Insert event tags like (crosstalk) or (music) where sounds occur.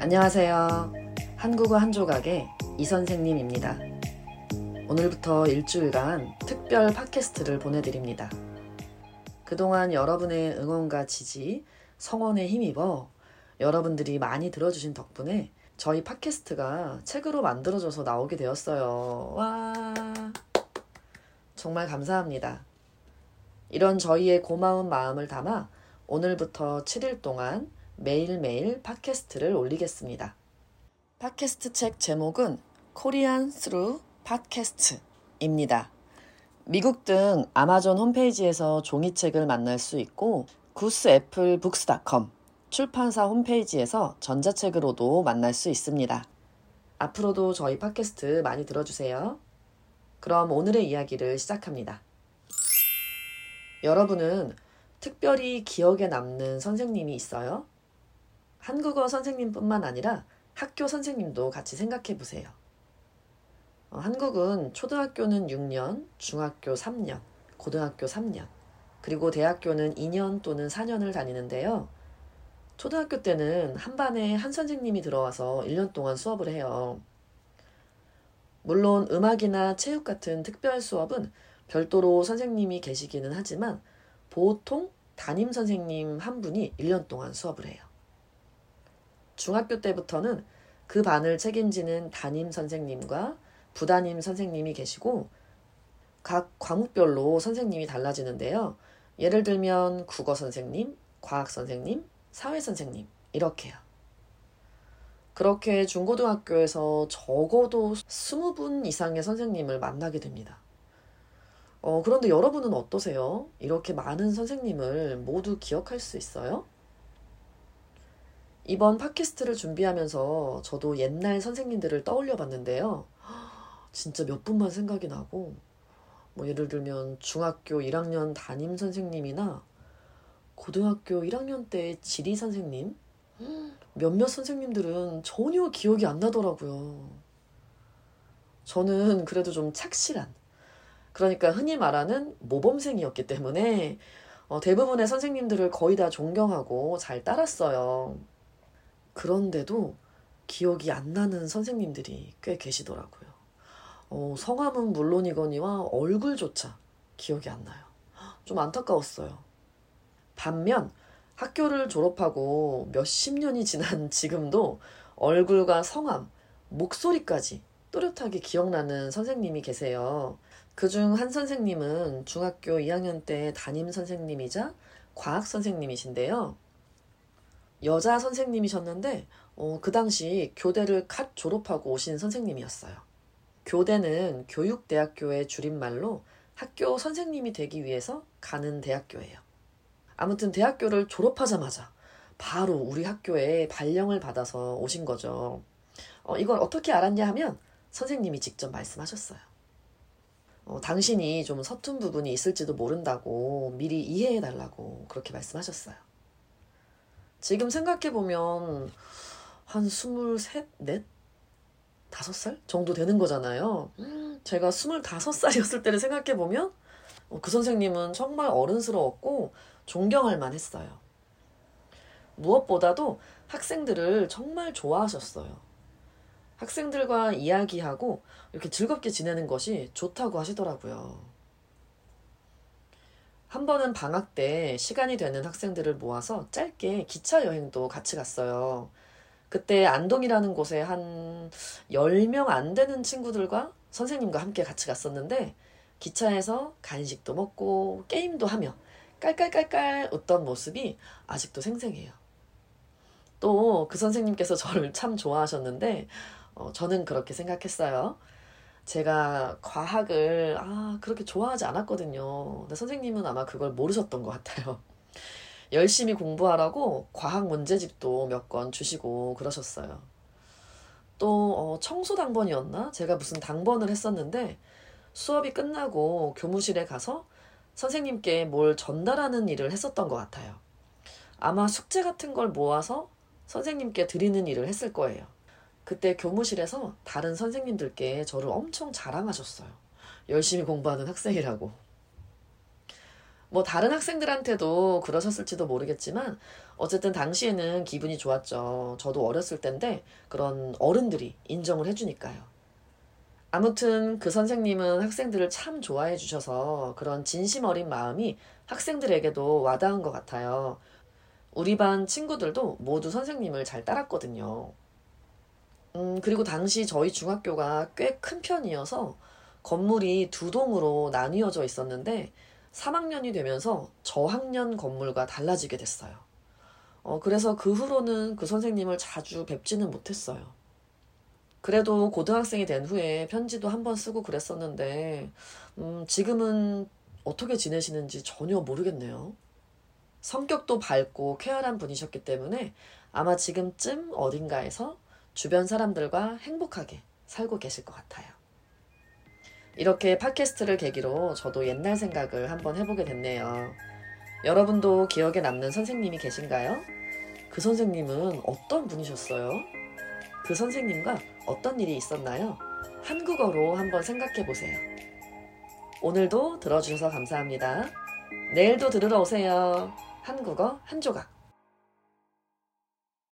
안녕하세요. 한국어 한 조각의 이 선생님입니다. 오늘부터 일주일간 특별 팟캐스트를 보내드립니다. 그동안 여러분의 응원과 지지, 성원에 힘입어 여러분들이 많이 들어주신 덕분에 저희 팟캐스트가 책으로 만들어져서 나오게 되었어요. 와. 정말 감사합니다. 이런 저희의 고마운 마음을 담아 오늘부터 7일 동안 매일매일 팟캐스트를 올리겠습니다. 팟캐스트 책 제목은 Korean Through Podcast입니다. 미국 등 아마존 홈페이지에서 종이책을 만날 수 있고 구스 애플 북스닷컴 출판사 홈페이지에서 전자책으로도 만날 수 있습니다. 앞으로도 저희 팟캐스트 많이 들어주세요. 그럼 오늘의 이야기를 시작합니다. 여러분은 특별히 기억에 남는 선생님이 있어요? 한국어 선생님뿐만 아니라 학교 선생님도 같이 생각해 보세요. 어, 한국은 초등학교는 6년, 중학교 3년, 고등학교 3년, 그리고 대학교는 2년 또는 4년을 다니는데요. 초등학교 때는 한 반에 한 선생님이 들어와서 1년 동안 수업을 해요. 물론 음악이나 체육 같은 특별 수업은 별도로 선생님이 계시기는 하지만 보통 담임 선생님 한 분이 1년 동안 수업을 해요. 중학교 때부터는 그 반을 책임지는 담임 선생님과 부담임 선생님이 계시고 각 과목별로 선생님이 달라지는데요. 예를 들면 국어 선생님, 과학 선생님, 사회 선생님 이렇게요. 그렇게 중고등학교에서 적어도 20분 이상의 선생님을 만나게 됩니다. 어, 그런데 여러분은 어떠세요? 이렇게 많은 선생님을 모두 기억할 수 있어요? 이번 팟캐스트를 준비하면서 저도 옛날 선생님들을 떠올려 봤는데요. 진짜 몇 분만 생각이 나고, 뭐 예를 들면 중학교 1학년 담임 선생님이나 고등학교 1학년 때 지리 선생님, 몇몇 선생님들은 전혀 기억이 안 나더라고요. 저는 그래도 좀 착실한, 그러니까 흔히 말하는 모범생이었기 때문에 어, 대부분의 선생님들을 거의 다 존경하고 잘 따랐어요. 그런데도 기억이 안 나는 선생님들이 꽤 계시더라고요. 어, 성함은 물론이거니와 얼굴조차 기억이 안 나요. 좀 안타까웠어요. 반면 학교를 졸업하고 몇십 년이 지난 (laughs) 지금도 얼굴과 성함, 목소리까지 또렷하게 기억나는 선생님이 계세요. 그중 한 선생님은 중학교 2학년 때 담임 선생님이자 과학 선생님이신데요. 여자 선생님이셨는데 어, 그 당시 교대를 갓 졸업하고 오신 선생님이었어요. 교대는 교육대학교의 줄임말로 학교 선생님이 되기 위해서 가는 대학교예요. 아무튼 대학교를 졸업하자마자 바로 우리 학교에 발령을 받아서 오신 거죠. 어, 이걸 어떻게 알았냐 하면 선생님이 직접 말씀하셨어요. 어, 당신이 좀 서툰 부분이 있을지도 모른다고 미리 이해해 달라고 그렇게 말씀하셨어요. 지금 생각해보면 한 스물셋, 넷? 다섯 살 정도 되는 거잖아요. 제가 스물다섯 살이었을 때를 생각해보면 어, 그 선생님은 정말 어른스러웠고 존경할 만했어요. 무엇보다도 학생들을 정말 좋아하셨어요. 학생들과 이야기하고 이렇게 즐겁게 지내는 것이 좋다고 하시더라고요. 한 번은 방학 때 시간이 되는 학생들을 모아서 짧게 기차 여행도 같이 갔어요. 그때 안동이라는 곳에 한 10명 안 되는 친구들과 선생님과 함께 같이 갔었는데 기차에서 간식도 먹고 게임도 하며 깔깔깔깔 웃던 모습이 아직도 생생해요. 또 그 선생님께서 저를 참 좋아하셨는데 어, 저는 그렇게 생각했어요. 제가 과학을 아 그렇게 좋아하지 않았거든요. 근데 선생님은 아마 그걸 모르셨던 것 같아요. (laughs) 열심히 공부하라고 과학 문제집도 몇 권 주시고 그러셨어요. 또 어, 청소 당번이었나? 제가 무슨 당번을 했었는데 수업이 끝나고 교무실에 가서 선생님께 뭘 전달하는 일을 했었던 것 같아요. 아마 숙제 같은 걸 모아서 선생님께 드리는 일을 했을 거예요. 그때 교무실에서 다른 선생님들께 저를 엄청 자랑하셨어요. 열심히 공부하는 학생이라고. 뭐 다른 학생들한테도 그러셨을지도 모르겠지만 어쨌든 당시에는 기분이 좋았죠. 저도 어렸을 때인데 그런 어른들이 인정을 해주니까요. 아무튼 그 선생님은 학생들을 참 좋아해 주셔서 그런 진심 어린 마음이 학생들에게도 와닿은 것 같아요. 우리 반 친구들도 모두 선생님을 잘 따랐거든요. 음, 그리고 당시 저희 중학교가 꽤 큰 편이어서 건물이 두 동으로 나뉘어져 있었는데 3학년이 되면서 저학년 건물과 달라지게 됐어요. 어, 그래서 그 후로는 그 선생님을 자주 뵙지는 못했어요. 그래도 고등학생이 된 후에 편지도 한 번 쓰고 그랬었는데, 음, 지금은 어떻게 지내시는지 전혀 모르겠네요. 성격도 밝고 쾌활한 분이셨기 때문에 아마 지금쯤 어딘가에서 주변 사람들과 행복하게 살고 계실 것 같아요. 이렇게 팟캐스트를 계기로 저도 옛날 생각을 한번 해보게 됐네요. 여러분도 기억에 남는 선생님이 계신가요? 그 선생님은 어떤 분이셨어요? 그 선생님과 어떤 일이 있었나요? 한국어로 한번 생각해 보세요. 오늘도 들어주셔서 감사합니다. 내일도 들으러 오세요. 한국어 한 조각.